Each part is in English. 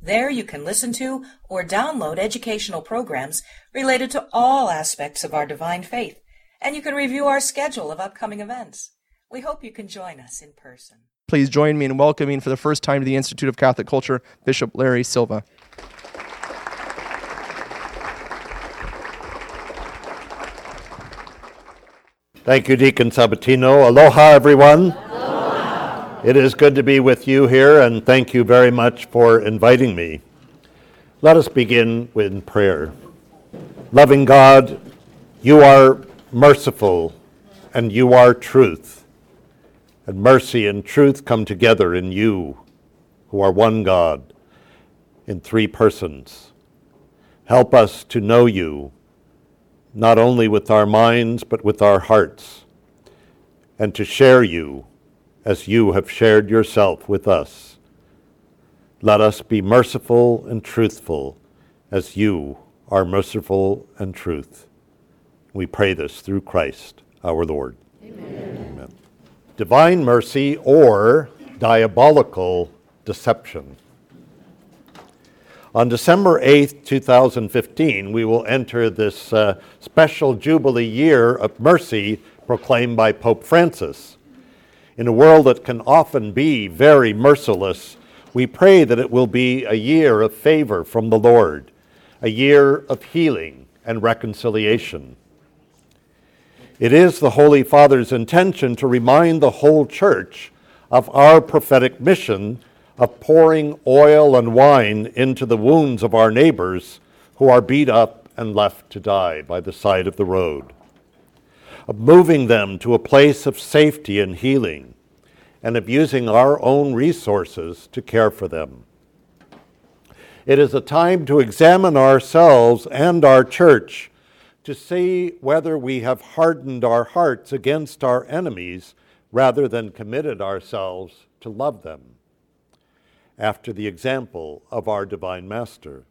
There you can listen to or download educational programs related to all aspects of our divine faith, and you can review our schedule of upcoming events. We hope you can join us in person. Please join me in welcoming for the first time to the Institute of Catholic Culture Bishop Larry Silva. Thank you, Deacon Sabatino. Aloha, everyone. It is good to be with you here, and thank you very much for inviting me. Let us begin with prayer. Loving God, you are merciful and you are truth. And mercy and truth come together in you, who are one God in three persons. Help us to know you, not only with our minds, but with our hearts, and to share you as you have shared yourself with us. Let us be merciful and truthful as you are merciful and truth. We pray this through Christ our Lord. Amen. Amen. Divine mercy or diabolical deception. On December 8th, 2015, we will enter this uh, special Jubilee year of mercy proclaimed by Pope Francis. In a world that can often be very merciless, we pray that it will be a year of favor from the Lord, a year of healing and reconciliation. It is the Holy Father's intention to remind the whole church of our prophetic mission of pouring oil and wine into the wounds of our neighbors who are beat up and left to die by the side of the road of moving them to a place of safety and healing, and of using our own resources to care for them. It is a time to examine ourselves and our church to see whether we have hardened our hearts against our enemies rather than committed ourselves to love them, after the example of our Divine Master.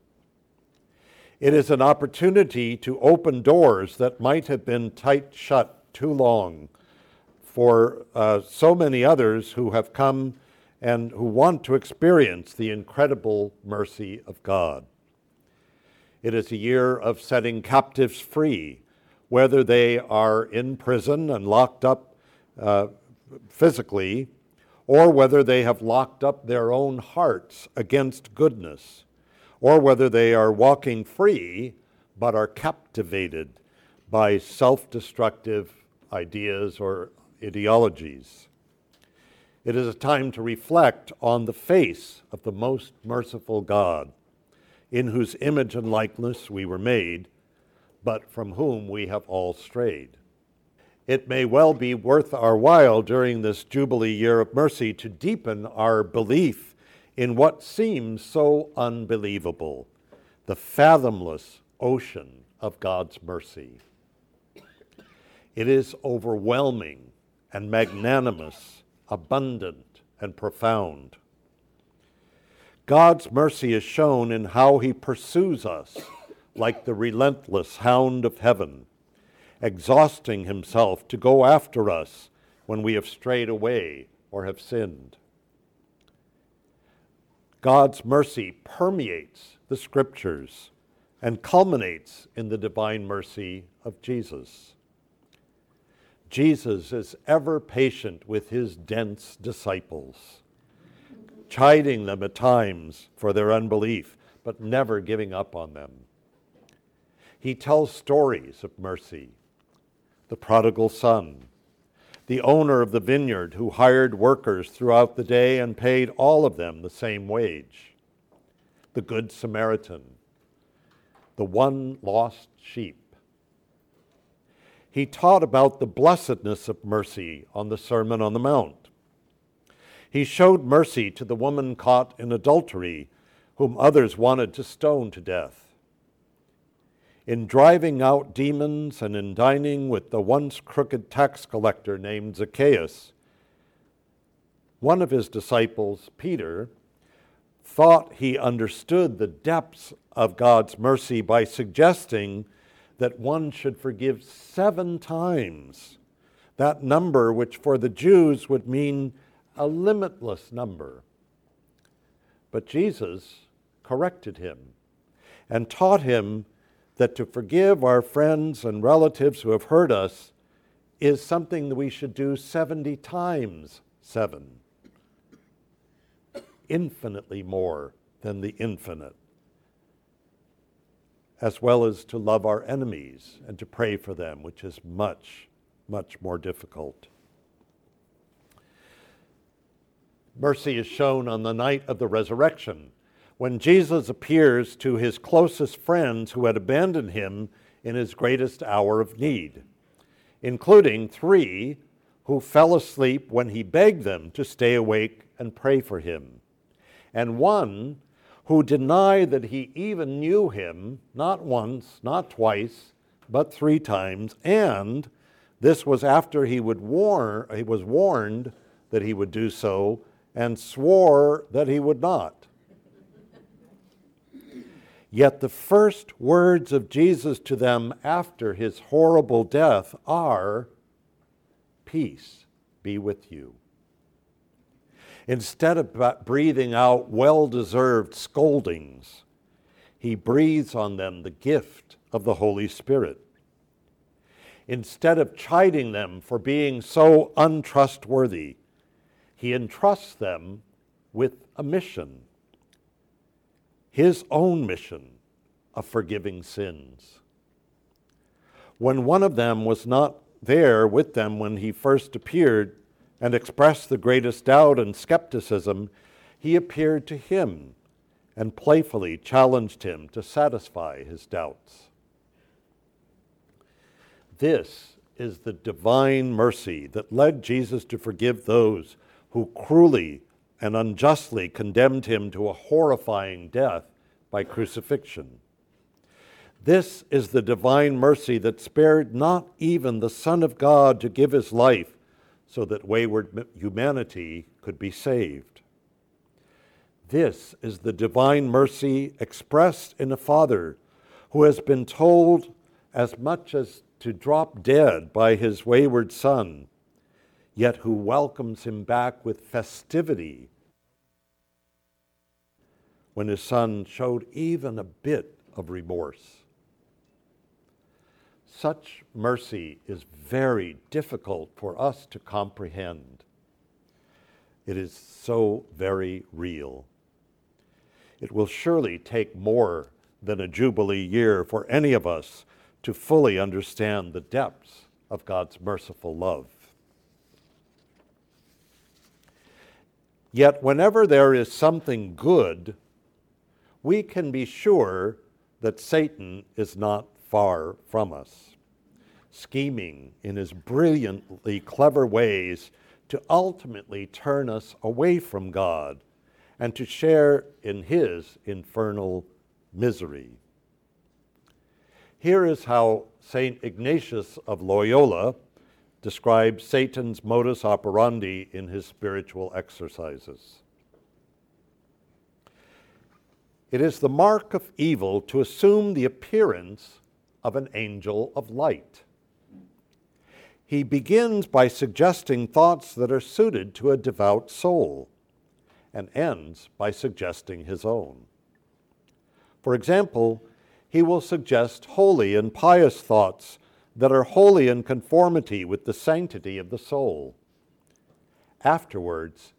It is an opportunity to open doors that might have been tight shut too long for uh, so many others who have come and who want to experience the incredible mercy of God. It is a year of setting captives free, whether they are in prison and locked up uh, physically, or whether they have locked up their own hearts against goodness or whether they are walking free but are captivated by self destructive ideas or ideologies. It is a time to reflect on the face of the most merciful God, in whose image and likeness we were made, but from whom we have all strayed. It may well be worth our while during this Jubilee year of mercy to deepen our belief in what seems so unbelievable the fathomless ocean of God's mercy. It is overwhelming and magnanimous, abundant and profound. God's mercy is shown in how he pursues us like the relentless hound of heaven, exhausting himself to go after us when we have strayed away or have sinned. God's mercy permeates the scriptures and culminates in the divine mercy of Jesus. Jesus is ever patient with his dense disciples, chiding them at times for their unbelief, but never giving up on them. He tells stories of mercy the prodigal son, the owner of the vineyard who hired workers throughout the day and paid all of them the same wage, the Good Samaritan, the one lost sheep. He taught about the blessedness of mercy on the Sermon on the Mount. He showed mercy to the woman caught in adultery, whom others wanted to stone to death. In driving out demons and in dining with the once crooked tax collector named Zacchaeus, one of his disciples, Peter, thought he understood the depths of God's mercy by suggesting that one should forgive seven times. That number, which for the Jews would mean a limitless number. But Jesus corrected him and taught him that to forgive our friends and relatives who have hurt us is something that we should do 70 times seven, infinitely more than the infinite, as well as to love our enemies and to pray for them, which is much, much more difficult. Mercy is shown on the night of the resurrection when Jesus appears to his closest friends who had abandoned him in his greatest hour of need, including three who fell asleep when he begged them to stay awake and pray for him, and one who denied that he even knew him, not once, not twice, but three times, and this was after he, would he was warned that he would do so and swore that he would not. Yet the first words of Jesus to them after his horrible death are, Peace be with you. Instead of breathing out well deserved scoldings, he breathes on them the gift of the Holy Spirit. Instead of chiding them for being so untrustworthy, he entrusts them with a mission his own mission of forgiving sins. When one of them was not there with them when he first appeared and expressed the greatest doubt and skepticism, he appeared to him and playfully challenged him to satisfy his doubts. This is the divine mercy that led Jesus to forgive those who cruelly and unjustly condemned him to a horrifying death by crucifixion. This is the divine mercy that spared not even the Son of God to give his life so that wayward humanity could be saved. This is the divine mercy expressed in a father who has been told as much as to drop dead by his wayward son yet who welcomes him back with festivity when his son showed even a bit of remorse. Such mercy is very difficult for us to comprehend. It is so very real. It will surely take more than a Jubilee year for any of us to fully understand the depths of God's merciful love. Yet, whenever there is something good, we can be sure that Satan is not far from us, scheming in his brilliantly clever ways to ultimately turn us away from God and to share in his infernal misery. Here is how St. Ignatius of Loyola describes Satan's modus operandi in his spiritual exercises. It is the mark of evil to assume the appearance of an angel of light. He begins by suggesting thoughts that are suited to a devout soul and ends by suggesting his own. For example, he will suggest holy and pious thoughts that are wholly in conformity with the sanctity of the soul. Afterwards,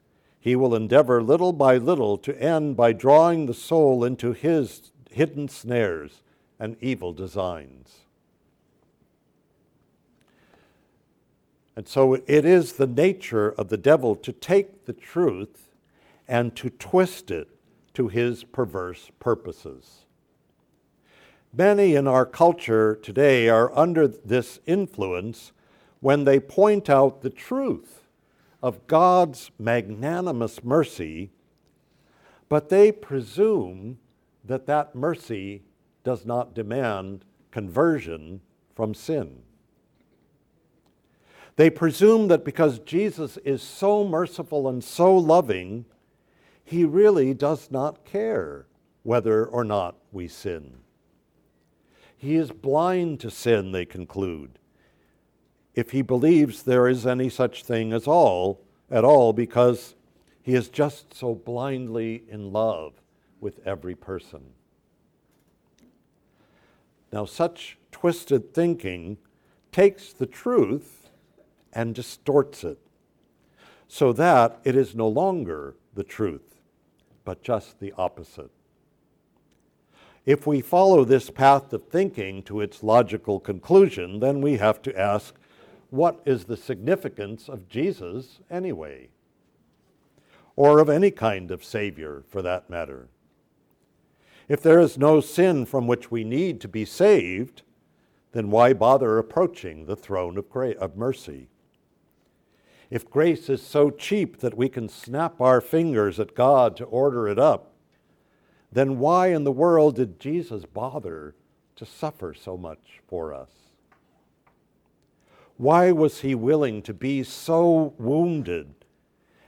he will endeavor little by little to end by drawing the soul into his hidden snares and evil designs. And so it is the nature of the devil to take the truth and to twist it to his perverse purposes. Many in our culture today are under this influence when they point out the truth of God's magnanimous mercy, but they presume that that mercy does not demand conversion from sin. They presume that because Jesus is so merciful and so loving, he really does not care whether or not we sin. He is blind to sin, they conclude, if he believes there is any such thing as all at all because he is just so blindly in love with every person. Now, such twisted thinking takes the truth and distorts it so that it is no longer the truth, but just the opposite. If we follow this path of thinking to its logical conclusion, then we have to ask what is the significance of Jesus anyway? Or of any kind of Savior for that matter. If there is no sin from which we need to be saved, then why bother approaching the throne of, of mercy? If grace is so cheap that we can snap our fingers at God to order it up, then why in the world did Jesus bother to suffer so much for us? Why was he willing to be so wounded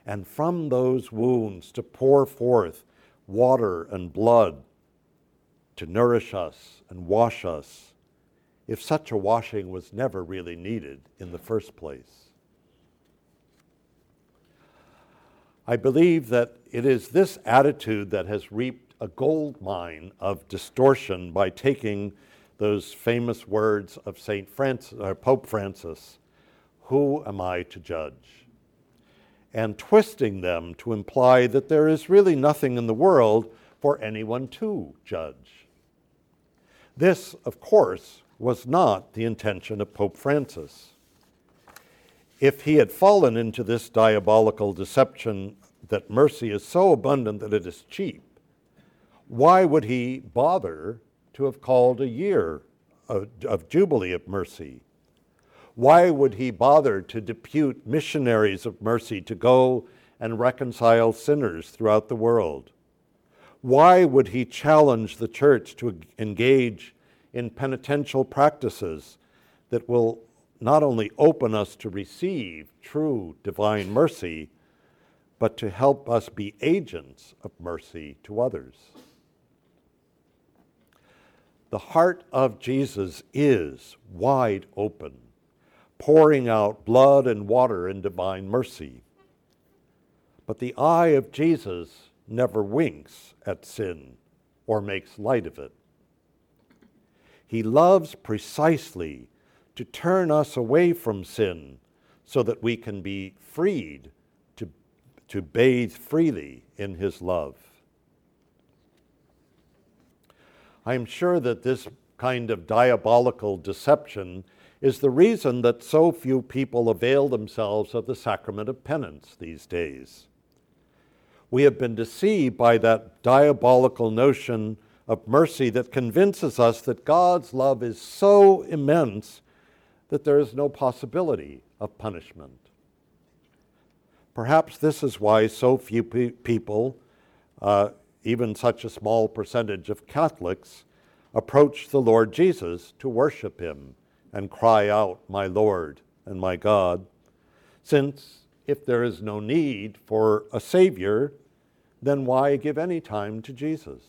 and from those wounds to pour forth water and blood to nourish us and wash us if such a washing was never really needed in the first place? I believe that it is this attitude that has reaped a gold mine of distortion by taking those famous words of Saint Francis, or uh, Pope Francis, "Who am I to judge?" and twisting them to imply that there is really nothing in the world for anyone to judge. This, of course, was not the intention of Pope Francis. If he had fallen into this diabolical deception that mercy is so abundant that it is cheap, why would he bother to have called a year of, of Jubilee of Mercy. Why would he bother to depute missionaries of mercy to go and reconcile sinners throughout the world? Why would he challenge the church to engage in penitential practices that will not only open us to receive true divine mercy, but to help us be agents of mercy to others? The heart of Jesus is wide open, pouring out blood and water in divine mercy. But the eye of Jesus never winks at sin or makes light of it. He loves precisely to turn us away from sin so that we can be freed to, to bathe freely in His love. I am sure that this kind of diabolical deception is the reason that so few people avail themselves of the sacrament of penance these days. We have been deceived by that diabolical notion of mercy that convinces us that God's love is so immense that there is no possibility of punishment. Perhaps this is why so few pe- people uh, even such a small percentage of Catholics approach the Lord Jesus to worship him and cry out, My Lord and my God, since if there is no need for a Savior, then why give any time to Jesus?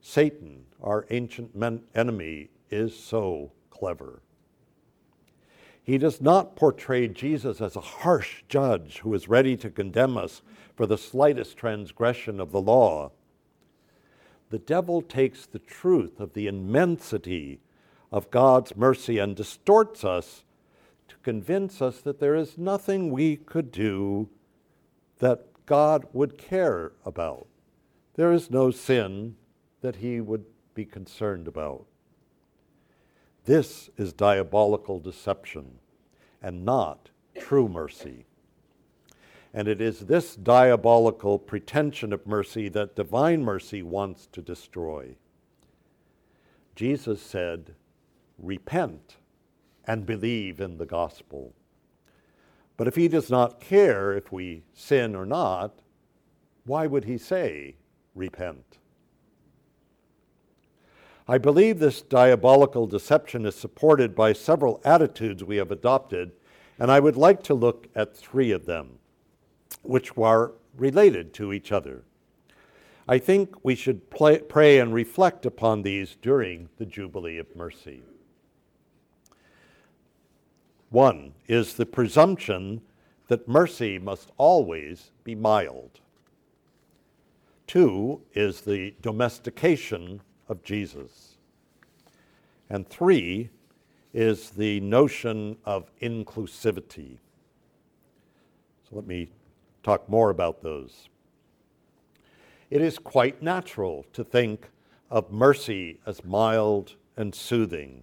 Satan, our ancient enemy, is so clever. He does not portray Jesus as a harsh judge who is ready to condemn us for the slightest transgression of the law. The devil takes the truth of the immensity of God's mercy and distorts us to convince us that there is nothing we could do that God would care about. There is no sin that he would be concerned about. This is diabolical deception and not true mercy. And it is this diabolical pretension of mercy that divine mercy wants to destroy. Jesus said, Repent and believe in the gospel. But if he does not care if we sin or not, why would he say, Repent? I believe this diabolical deception is supported by several attitudes we have adopted, and I would like to look at three of them, which are related to each other. I think we should play, pray and reflect upon these during the Jubilee of Mercy. One is the presumption that mercy must always be mild. Two is the domestication of Jesus. And three is the notion of inclusivity. So let me talk more about those. It is quite natural to think of mercy as mild and soothing,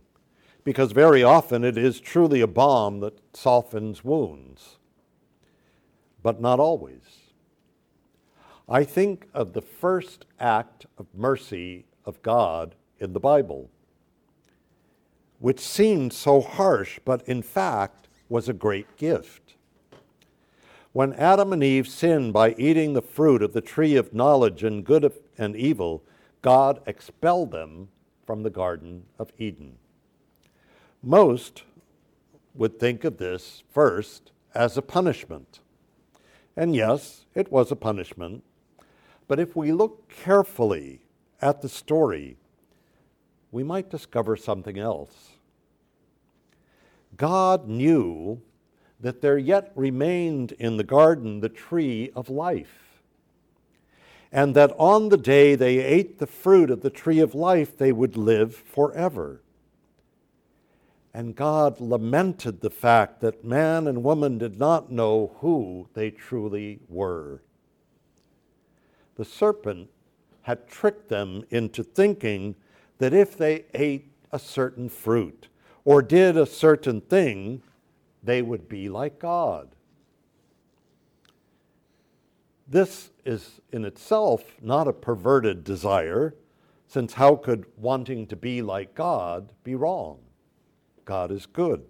because very often it is truly a balm that softens wounds, but not always. I think of the first act of mercy of God in the Bible, which seemed so harsh, but in fact was a great gift. When Adam and Eve sinned by eating the fruit of the tree of knowledge and good and evil, God expelled them from the Garden of Eden. Most would think of this first as a punishment. And yes, it was a punishment. But if we look carefully at the story, we might discover something else. God knew that there yet remained in the garden the tree of life, and that on the day they ate the fruit of the tree of life, they would live forever. And God lamented the fact that man and woman did not know who they truly were. The serpent had tricked them into thinking that if they ate a certain fruit or did a certain thing, they would be like God. This is in itself not a perverted desire, since how could wanting to be like God be wrong? God is good.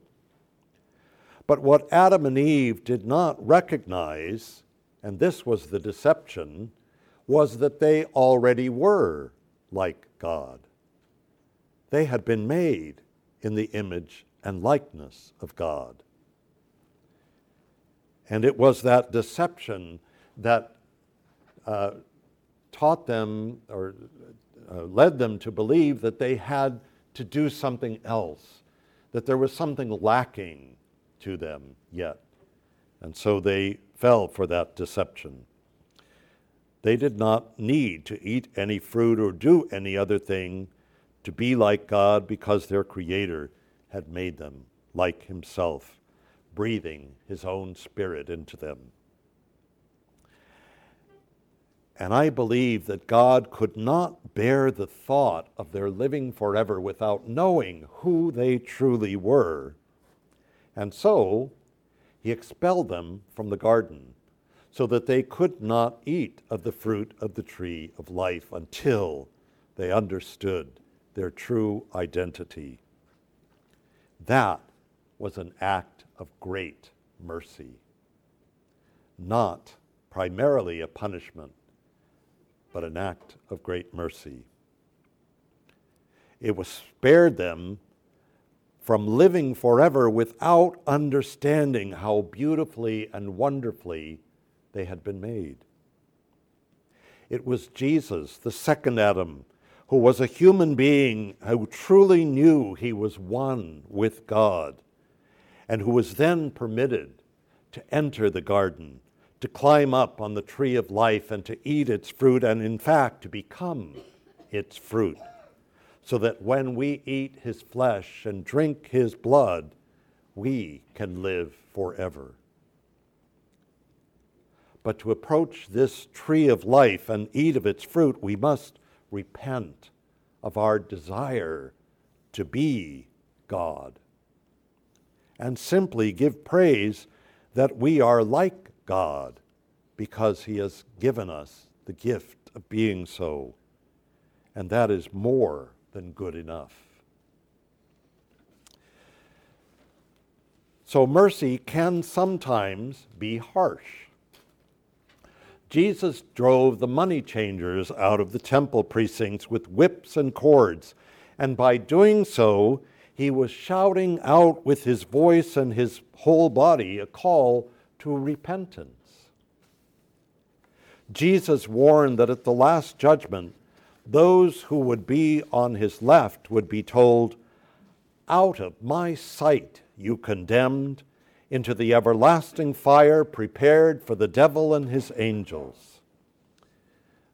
But what Adam and Eve did not recognize, and this was the deception, was that they already were like God. They had been made in the image and likeness of God. And it was that deception that uh, taught them or uh, led them to believe that they had to do something else, that there was something lacking to them yet. And so they fell for that deception. They did not need to eat any fruit or do any other thing to be like God because their Creator had made them like Himself, breathing His own Spirit into them. And I believe that God could not bear the thought of their living forever without knowing who they truly were. And so, He expelled them from the garden so that they could not eat of the fruit of the tree of life until they understood their true identity. That was an act of great mercy, not primarily a punishment, but an act of great mercy. It was spared them from living forever without understanding how beautifully and wonderfully they had been made. It was Jesus, the second Adam, who was a human being who truly knew he was one with God, and who was then permitted to enter the garden, to climb up on the tree of life, and to eat its fruit, and in fact to become its fruit, so that when we eat his flesh and drink his blood, we can live forever. But to approach this tree of life and eat of its fruit, we must repent of our desire to be God and simply give praise that we are like God because He has given us the gift of being so. And that is more than good enough. So, mercy can sometimes be harsh. Jesus drove the money changers out of the temple precincts with whips and cords And by doing so, he was shouting out with his voice and his whole body a call to repentance. Jesus warned that at the last judgment, those who would be on his left would be told, Out of my sight, you condemned, into the everlasting fire prepared for the devil and his angels.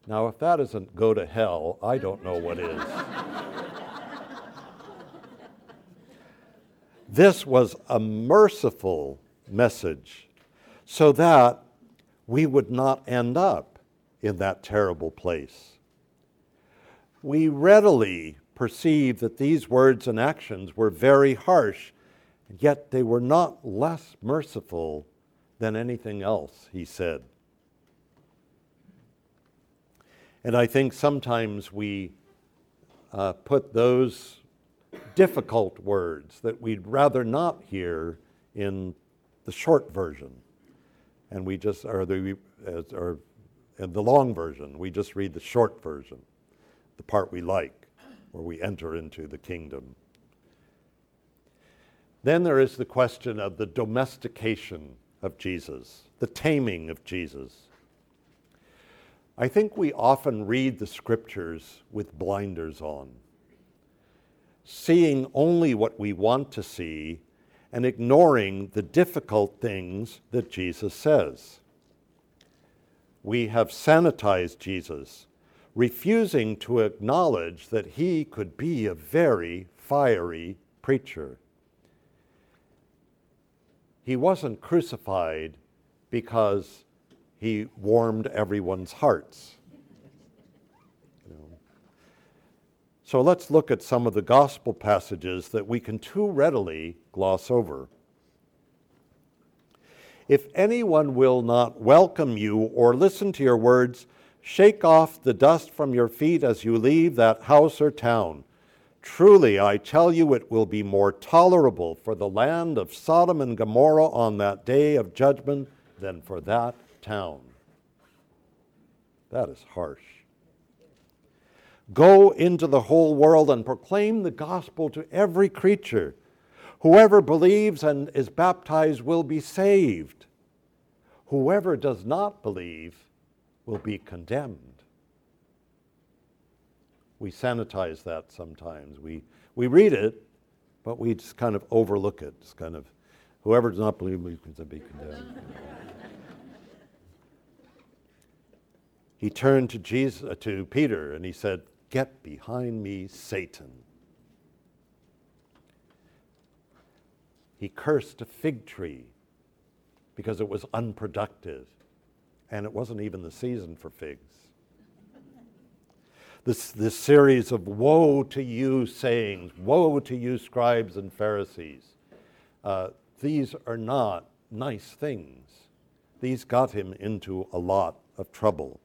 Now, if that isn't go to hell, I don't know what is. this was a merciful message so that we would not end up in that terrible place. We readily perceive that these words and actions were very harsh, yet they were not less merciful than anything else he said. And I think sometimes we uh, put those difficult words that we'd rather not hear in the short version and we just, or the, or in the long version, we just read the short version, the part we like, where we enter into the kingdom. Then there is the question of the domestication of Jesus, the taming of Jesus. I think we often read the scriptures with blinders on, seeing only what we want to see and ignoring the difficult things that Jesus says. We have sanitized Jesus, refusing to acknowledge that he could be a very fiery preacher. He wasn't crucified because he warmed everyone's hearts. So let's look at some of the gospel passages that we can too readily gloss over. If anyone will not welcome you or listen to your words, shake off the dust from your feet as you leave that house or town. Truly, I tell you, it will be more tolerable for the land of Sodom and Gomorrah on that day of judgment than for that town. That is harsh. Go into the whole world and proclaim the gospel to every creature. Whoever believes and is baptized will be saved. Whoever does not believe will be condemned. We sanitize that sometimes. We, we read it, but we just kind of overlook it. It's kind of, whoever does not believe will be condemned. he turned to Jesus, uh, to Peter, and he said, Get behind me, Satan. He cursed a fig tree because it was unproductive and it wasn't even the season for figs. This, this series of woe to you sayings, woe to you, scribes and Pharisees, uh, these are not nice things. These got him into a lot of trouble.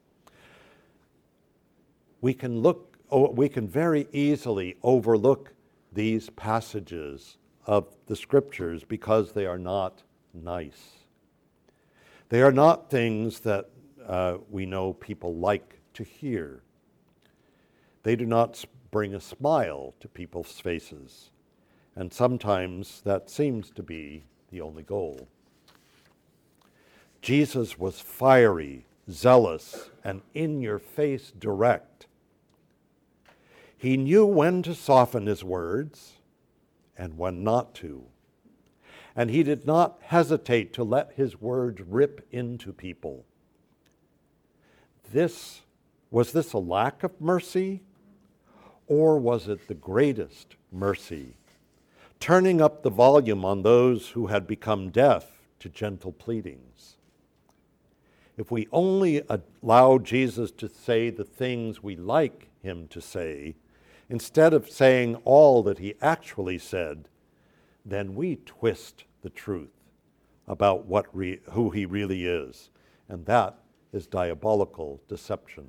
We can look we can very easily overlook these passages of the scriptures because they are not nice. They are not things that uh, we know people like to hear. They do not bring a smile to people's faces, and sometimes that seems to be the only goal. Jesus was fiery, zealous, and in your face direct he knew when to soften his words and when not to. And he did not hesitate to let his words rip into people. This was this a lack of mercy or was it the greatest mercy? Turning up the volume on those who had become deaf to gentle pleadings. If we only allow Jesus to say the things we like him to say, instead of saying all that he actually said, then we twist the truth about what re- who he really is. And that is diabolical deception.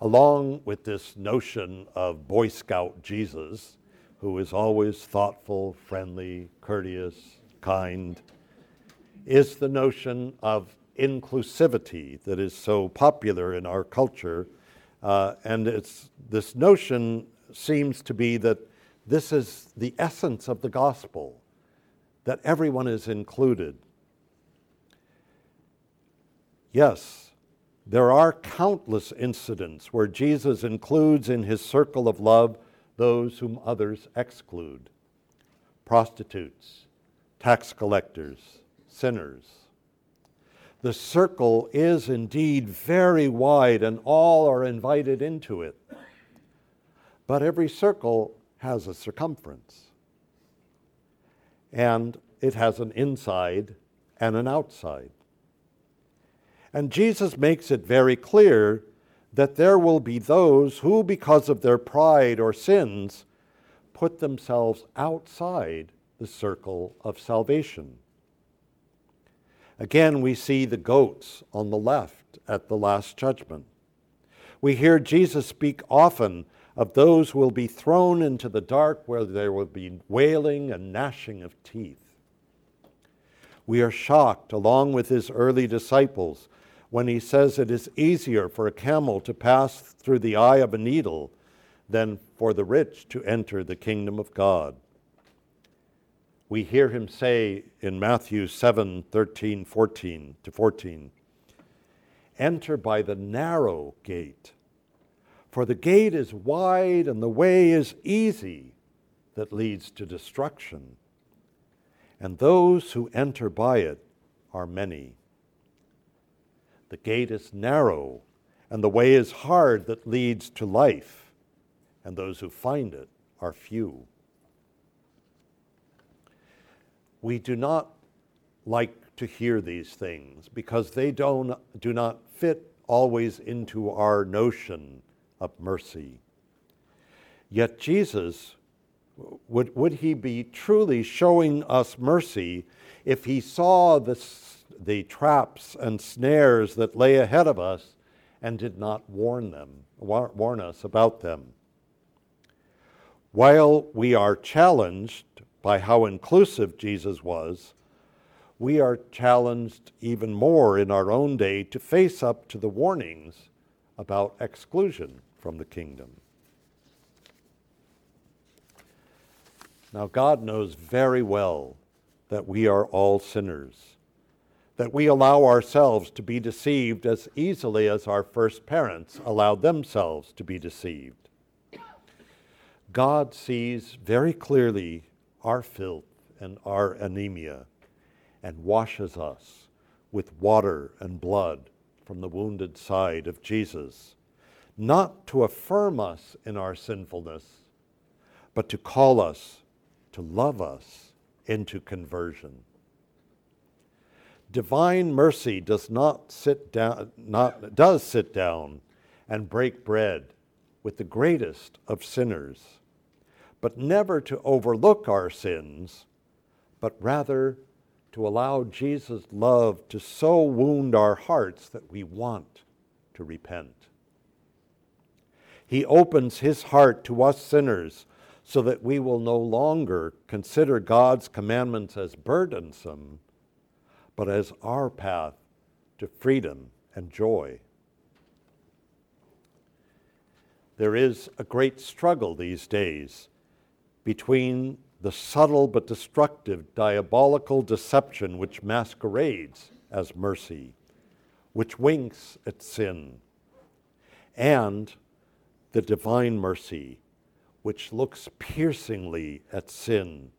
Along with this notion of Boy Scout Jesus, who is always thoughtful, friendly, courteous, kind, is the notion of inclusivity that is so popular in our culture Uh, and it's, this notion seems to be that this is the essence of the gospel, that everyone is included. Yes, there are countless incidents where Jesus includes in his circle of love those whom others exclude prostitutes, tax collectors, sinners. The circle is indeed very wide, and all are invited into it. But every circle has a circumference, and it has an inside and an outside. And Jesus makes it very clear that there will be those who, because of their pride or sins, put themselves outside the circle of salvation. Again, we see the goats on the left at the Last Judgment. We hear Jesus speak often of those who will be thrown into the dark where there will be wailing and gnashing of teeth. We are shocked, along with his early disciples, when he says it is easier for a camel to pass through the eye of a needle than for the rich to enter the kingdom of God. We hear him say in Matthew 7 13, 14 to 14, Enter by the narrow gate, for the gate is wide and the way is easy that leads to destruction, and those who enter by it are many. The gate is narrow, and the way is hard that leads to life, and those who find it are few. We do not like to hear these things because they don't, do not fit always into our notion of mercy. Yet Jesus, would, would he be truly showing us mercy if he saw the the traps and snares that lay ahead of us and did not warn them, warn us about them. While we are challenged by how inclusive Jesus was, we are challenged even more in our own day to face up to the warnings about exclusion from the kingdom. Now, God knows very well that we are all sinners that we allow ourselves to be deceived as easily as our first parents allowed themselves to be deceived. God sees very clearly our filth and our anemia and washes us with water and blood from the wounded side of Jesus, not to affirm us in our sinfulness, but to call us, to love us into conversion. Divine mercy does not sit down not does sit down and break bread with the greatest of sinners but never to overlook our sins but rather to allow Jesus love to so wound our hearts that we want to repent he opens his heart to us sinners so that we will no longer consider God's commandments as burdensome but as our path to freedom and joy. There is a great struggle these days between the subtle but destructive diabolical deception which masquerades as mercy, which winks at sin, and the divine mercy, which looks piercingly at sin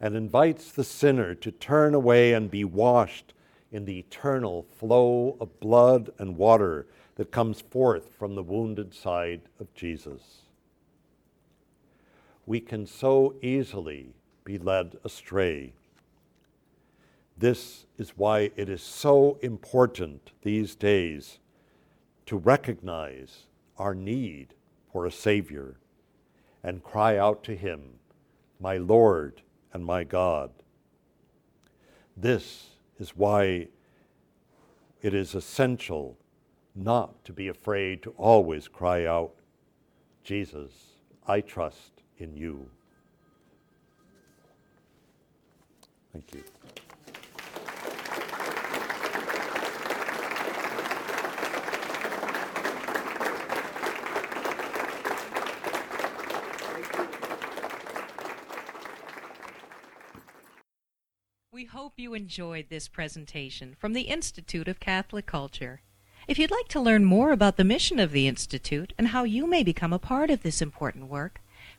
and invites the sinner to turn away and be washed in the eternal flow of blood and water that comes forth from the wounded side of Jesus. We can so easily be led astray. This is why it is so important these days to recognize our need for a Savior and cry out to Him, My Lord and my God. This is why it is essential not to be afraid to always cry out, Jesus, I trust in you. Thank you. We hope you enjoyed this presentation from the Institute of Catholic Culture. If you'd like to learn more about the mission of the Institute and how you may become a part of this important work,